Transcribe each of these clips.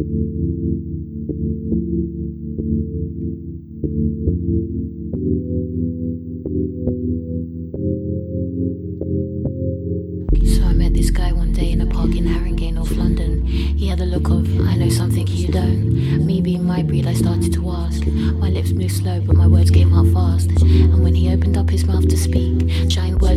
So I met this guy one day in a park in Haringey, North London. He had the look of, I know something you don't. Me being my breed, I started to ask. My lips moved slow, but my words came out fast. And when he opened up his mouth to speak, giant words.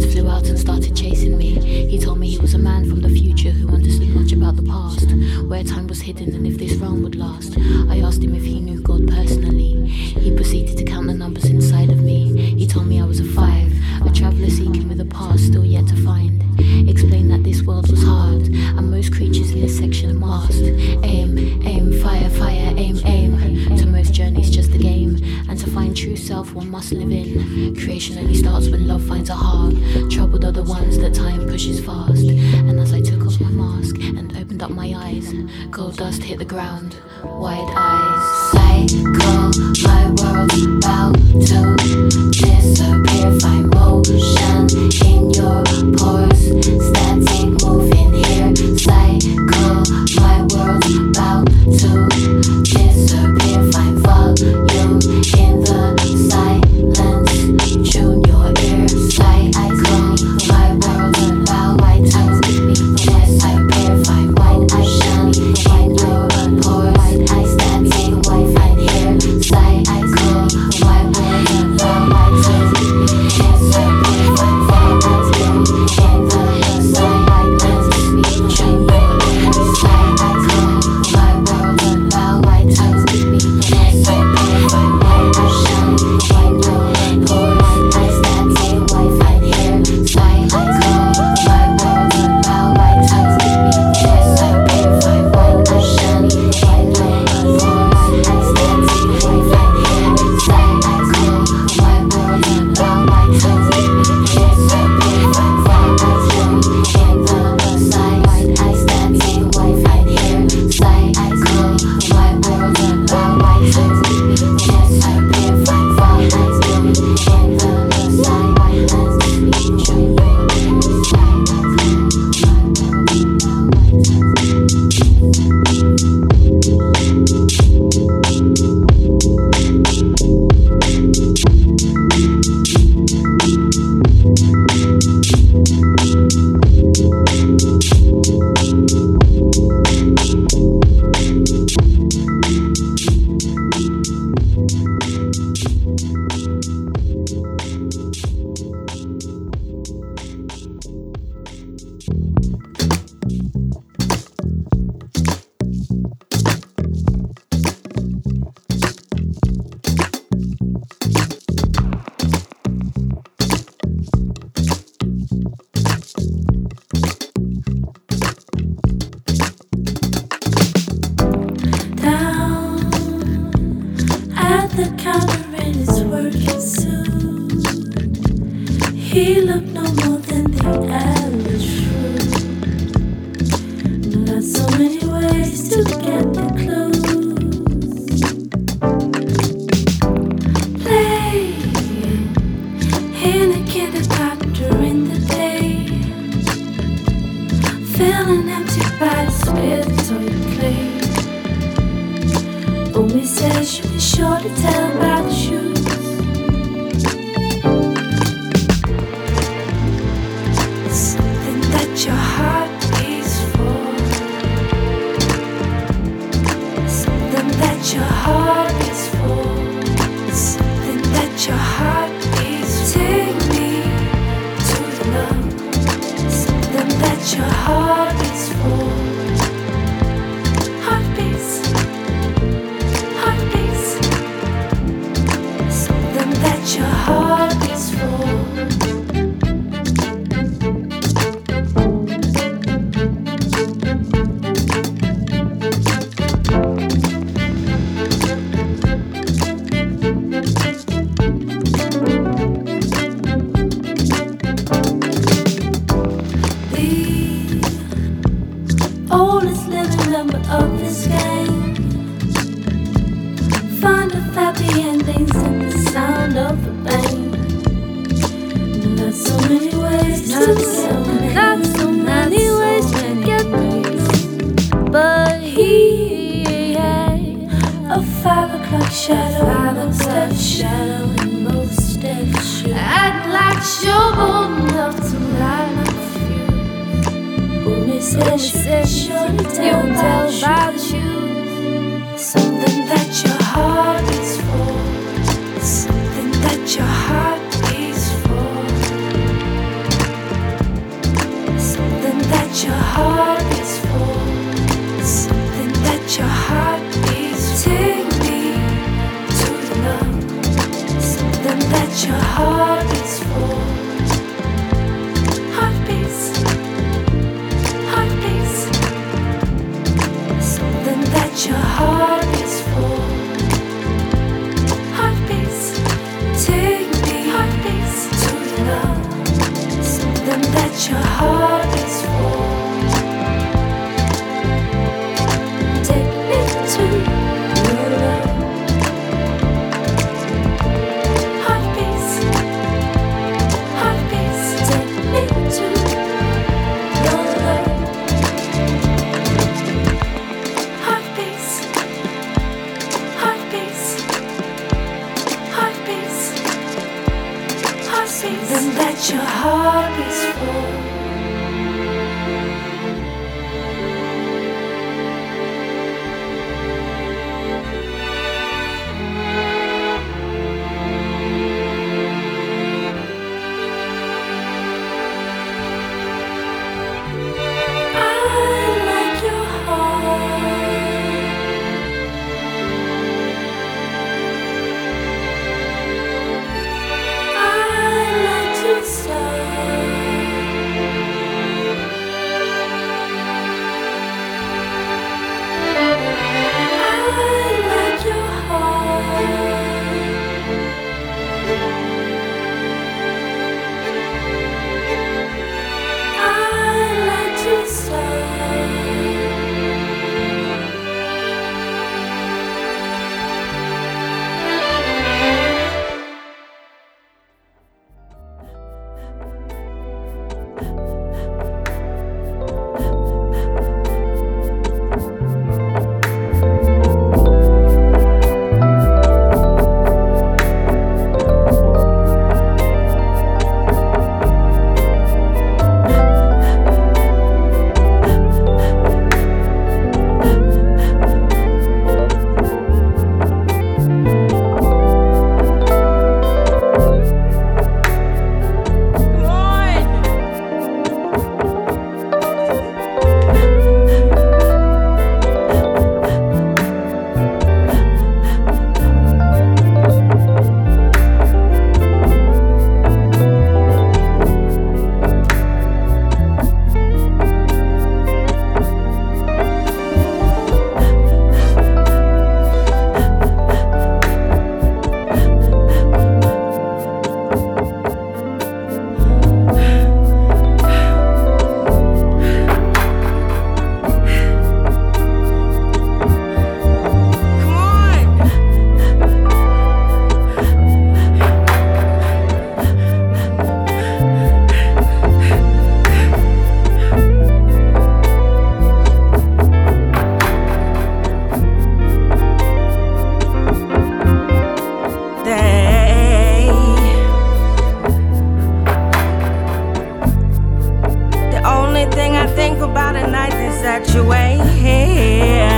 is that you ain't here.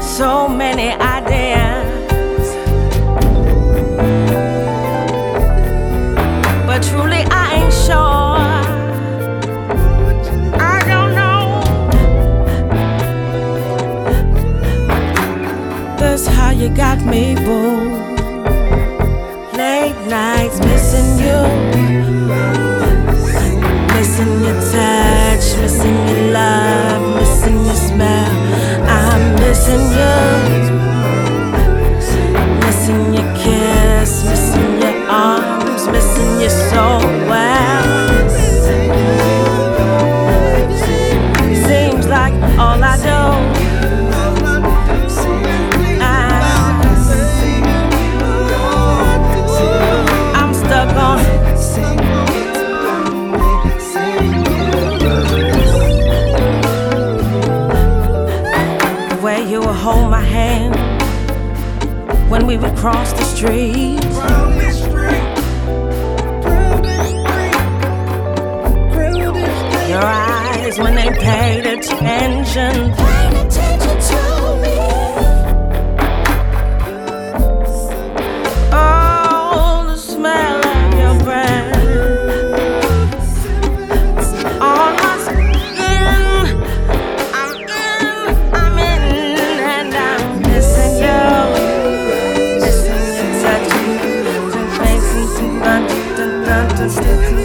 So many ideas, but truly I ain't sure. I don't know. That's how you got me, boo. touch, missing your love, missing your smell. I'm missing you, missing your kiss, missing your arms, missing your soul. when we would cross the street. Your eyes when they paid attention. understand.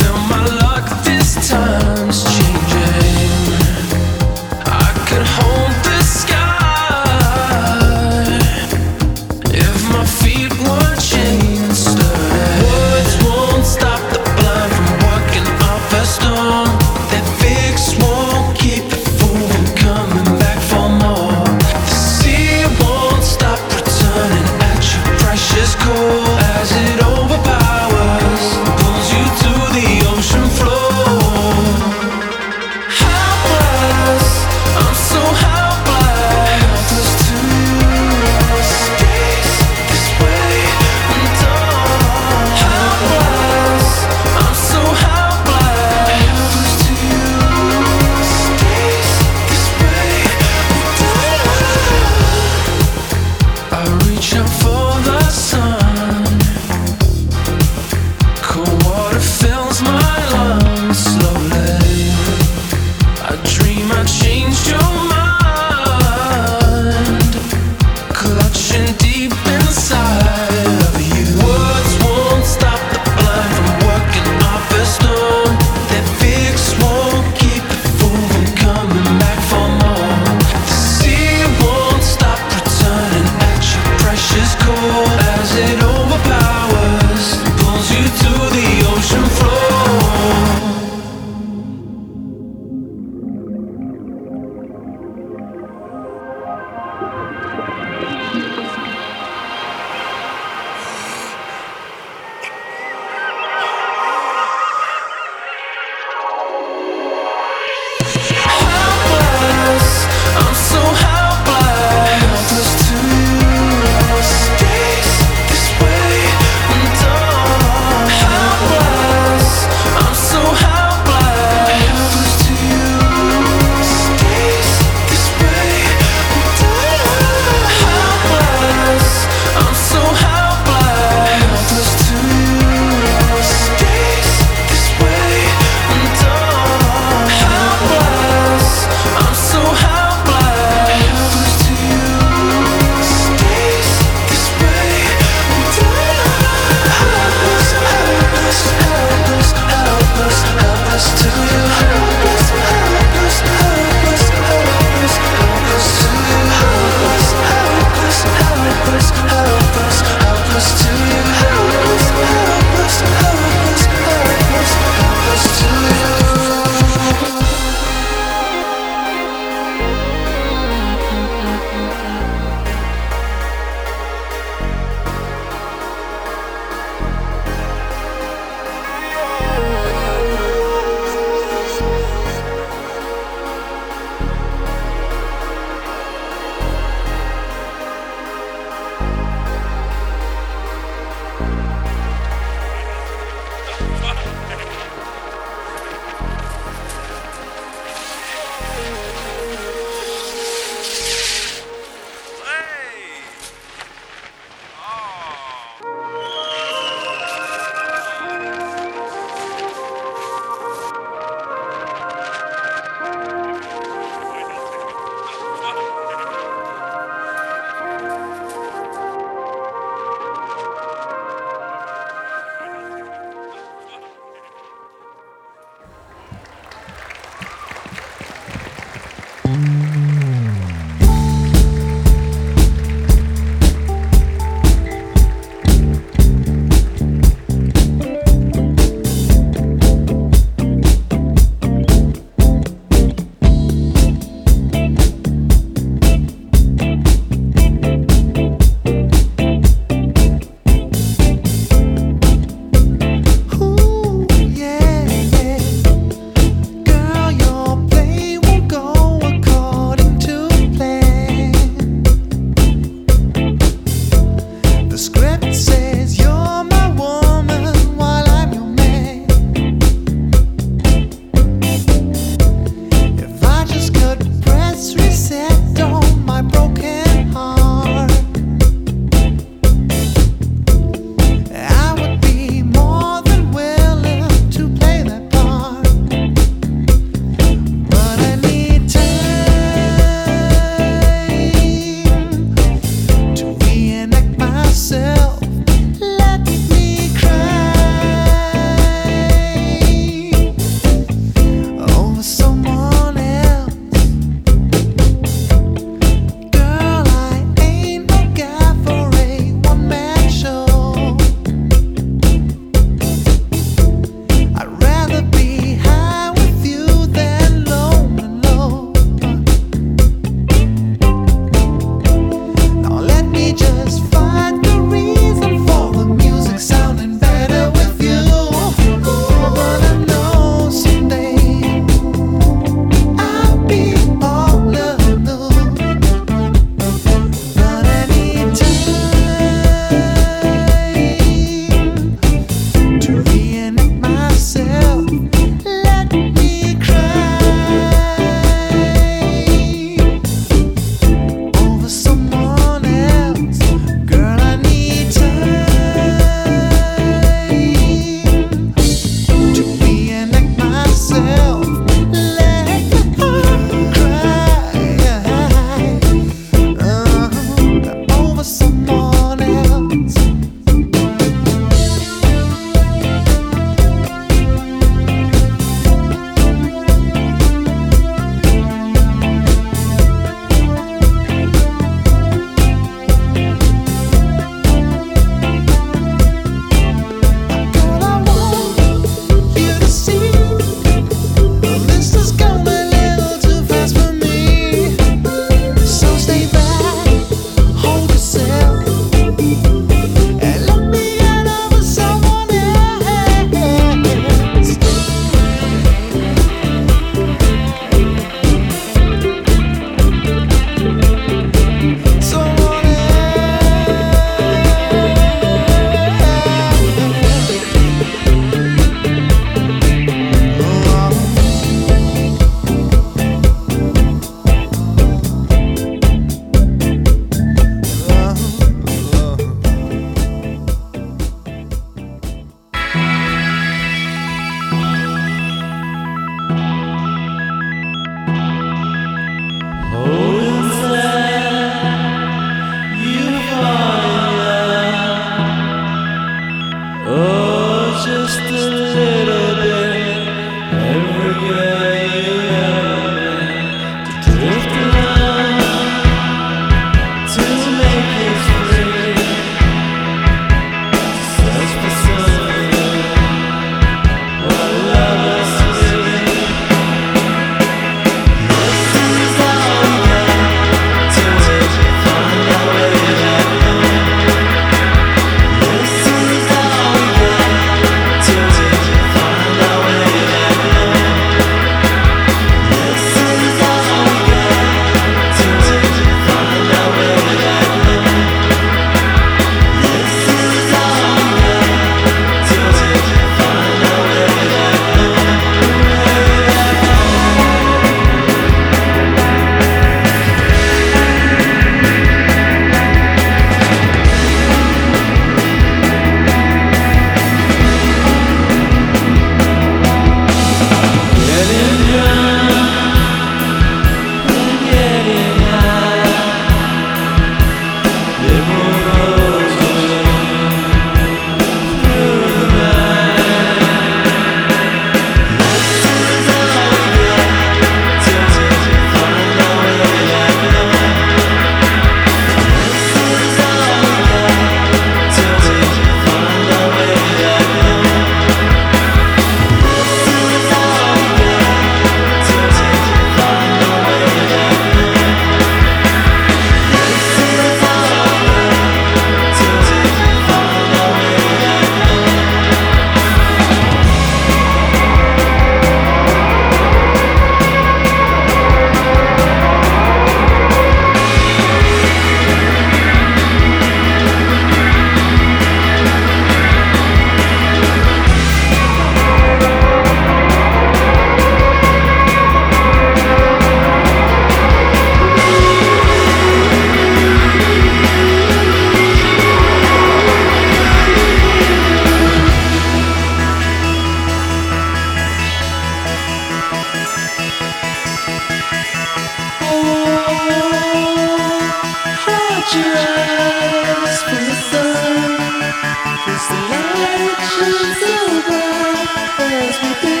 Super, there's me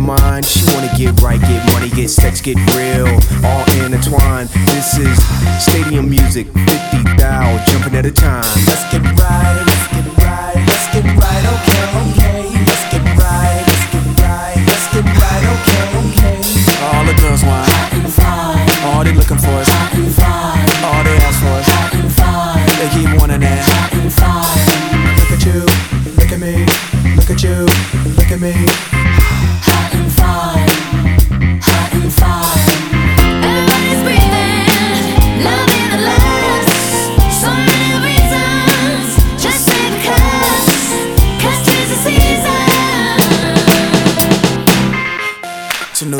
mind. She wanna get right, get money, get sex, get real, all intertwined. This is stadium music, 50 thou, jumping at a time. Let's get right, let's get right, let's get right, okay, okay. Let's get right, let's get right, let's get right, okay, okay. All the girls want hot and fine. All they looking for is hot and fine. All they ask for is hot and fine. They keep wanting that hot and fine. Look at you, look at me, look at you, look at me.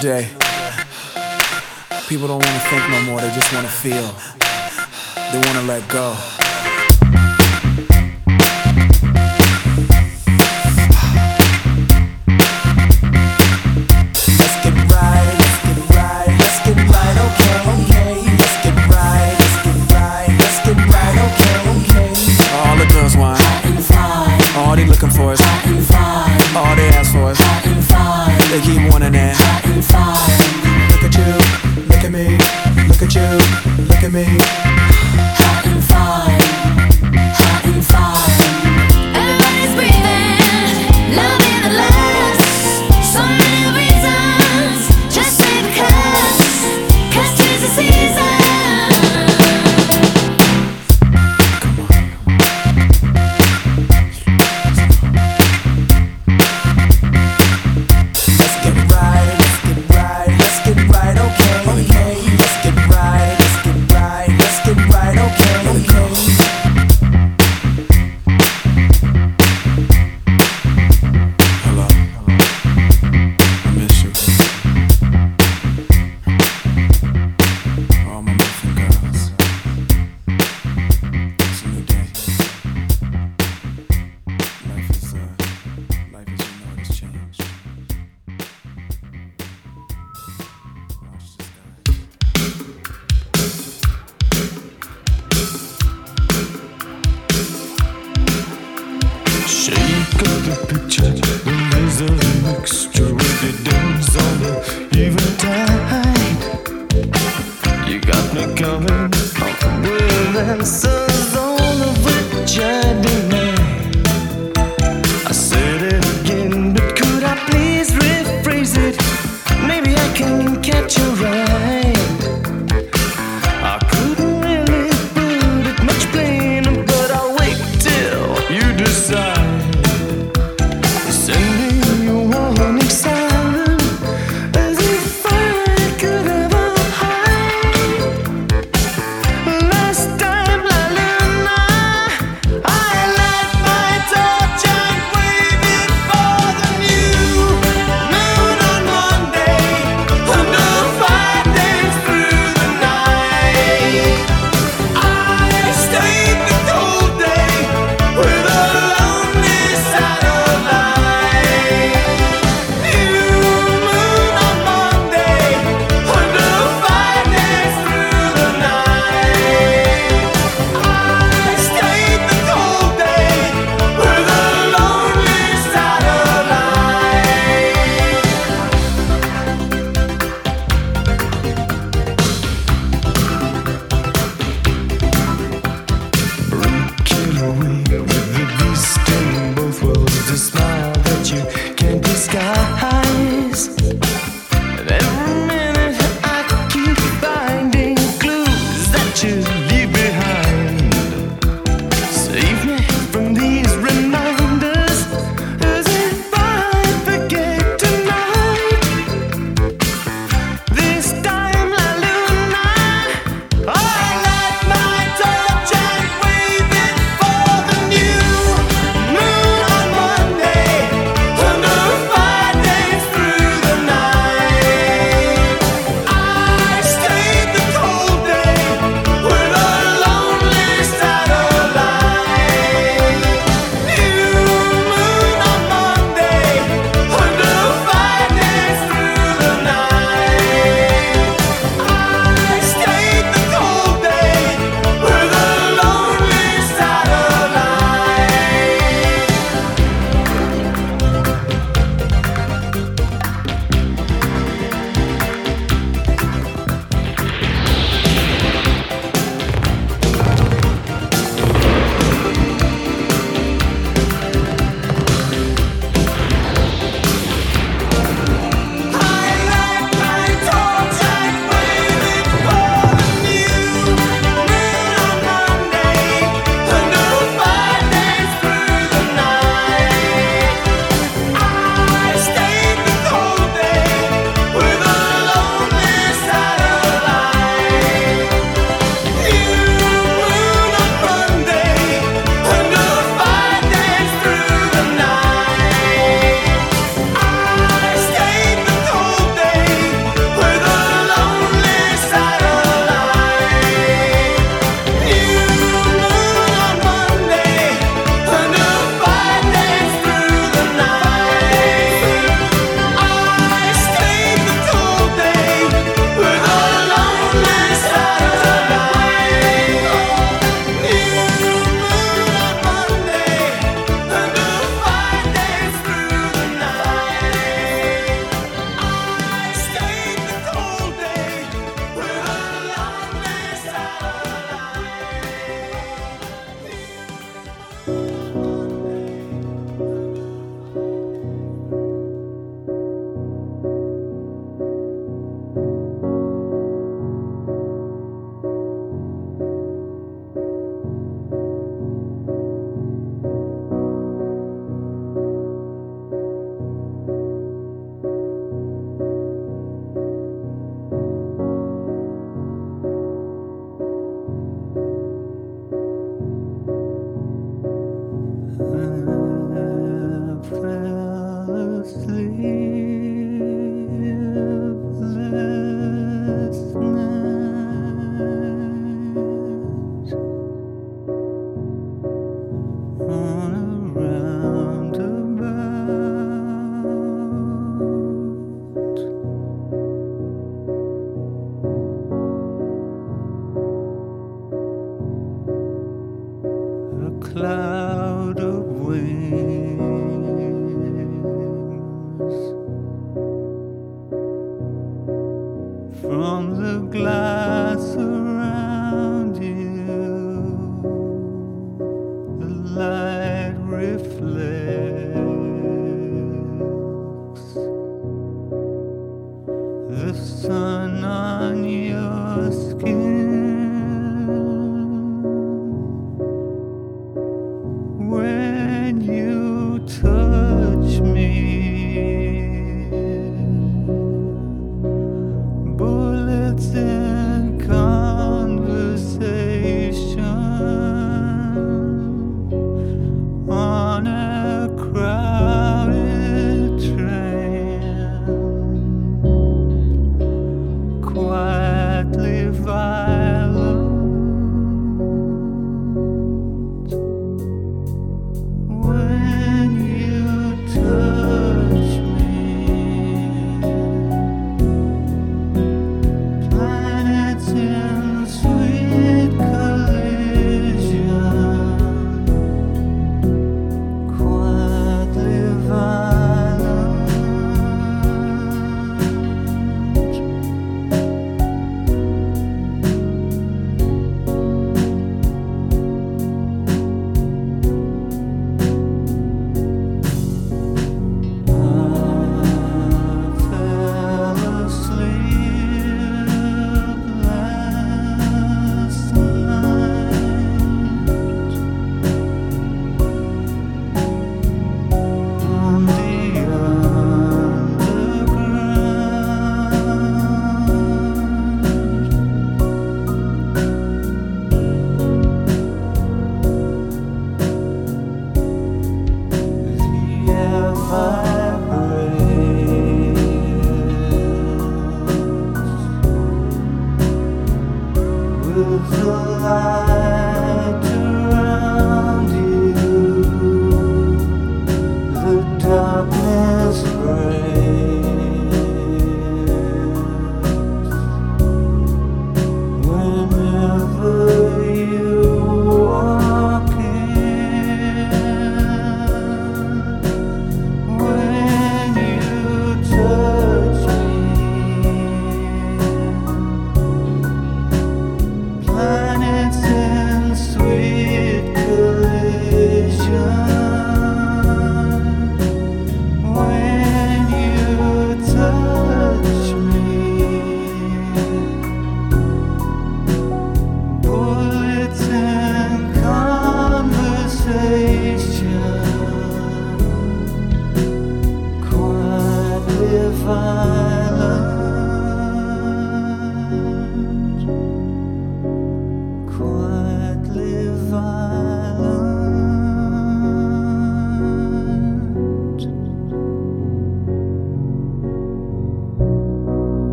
day. People don't wanna think no more, they just wanna feel. They wanna let go.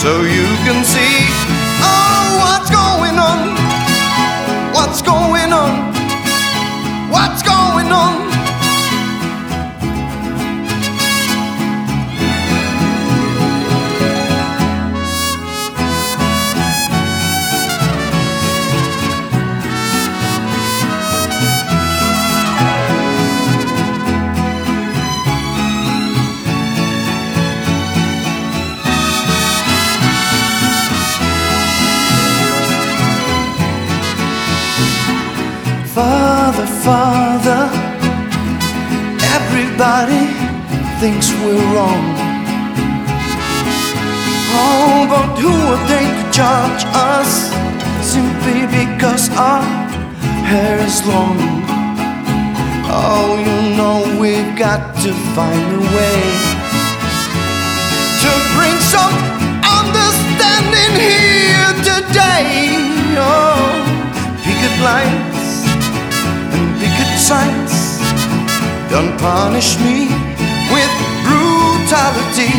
so you can see. Oh! Thinks we're wrong. Oh, but who are they to judge us simply because our hair is long? Oh, you know we've got to find a way to bring some understanding here today. Oh, picket lines and picket signs don't punish me with brutality.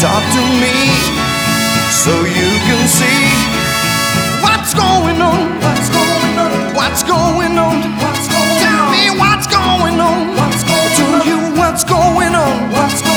Talk to me so you can see what's going on, what's going on, what's going on. What's going Tell me what's going on. What's going Tell on. you what's going on. What's going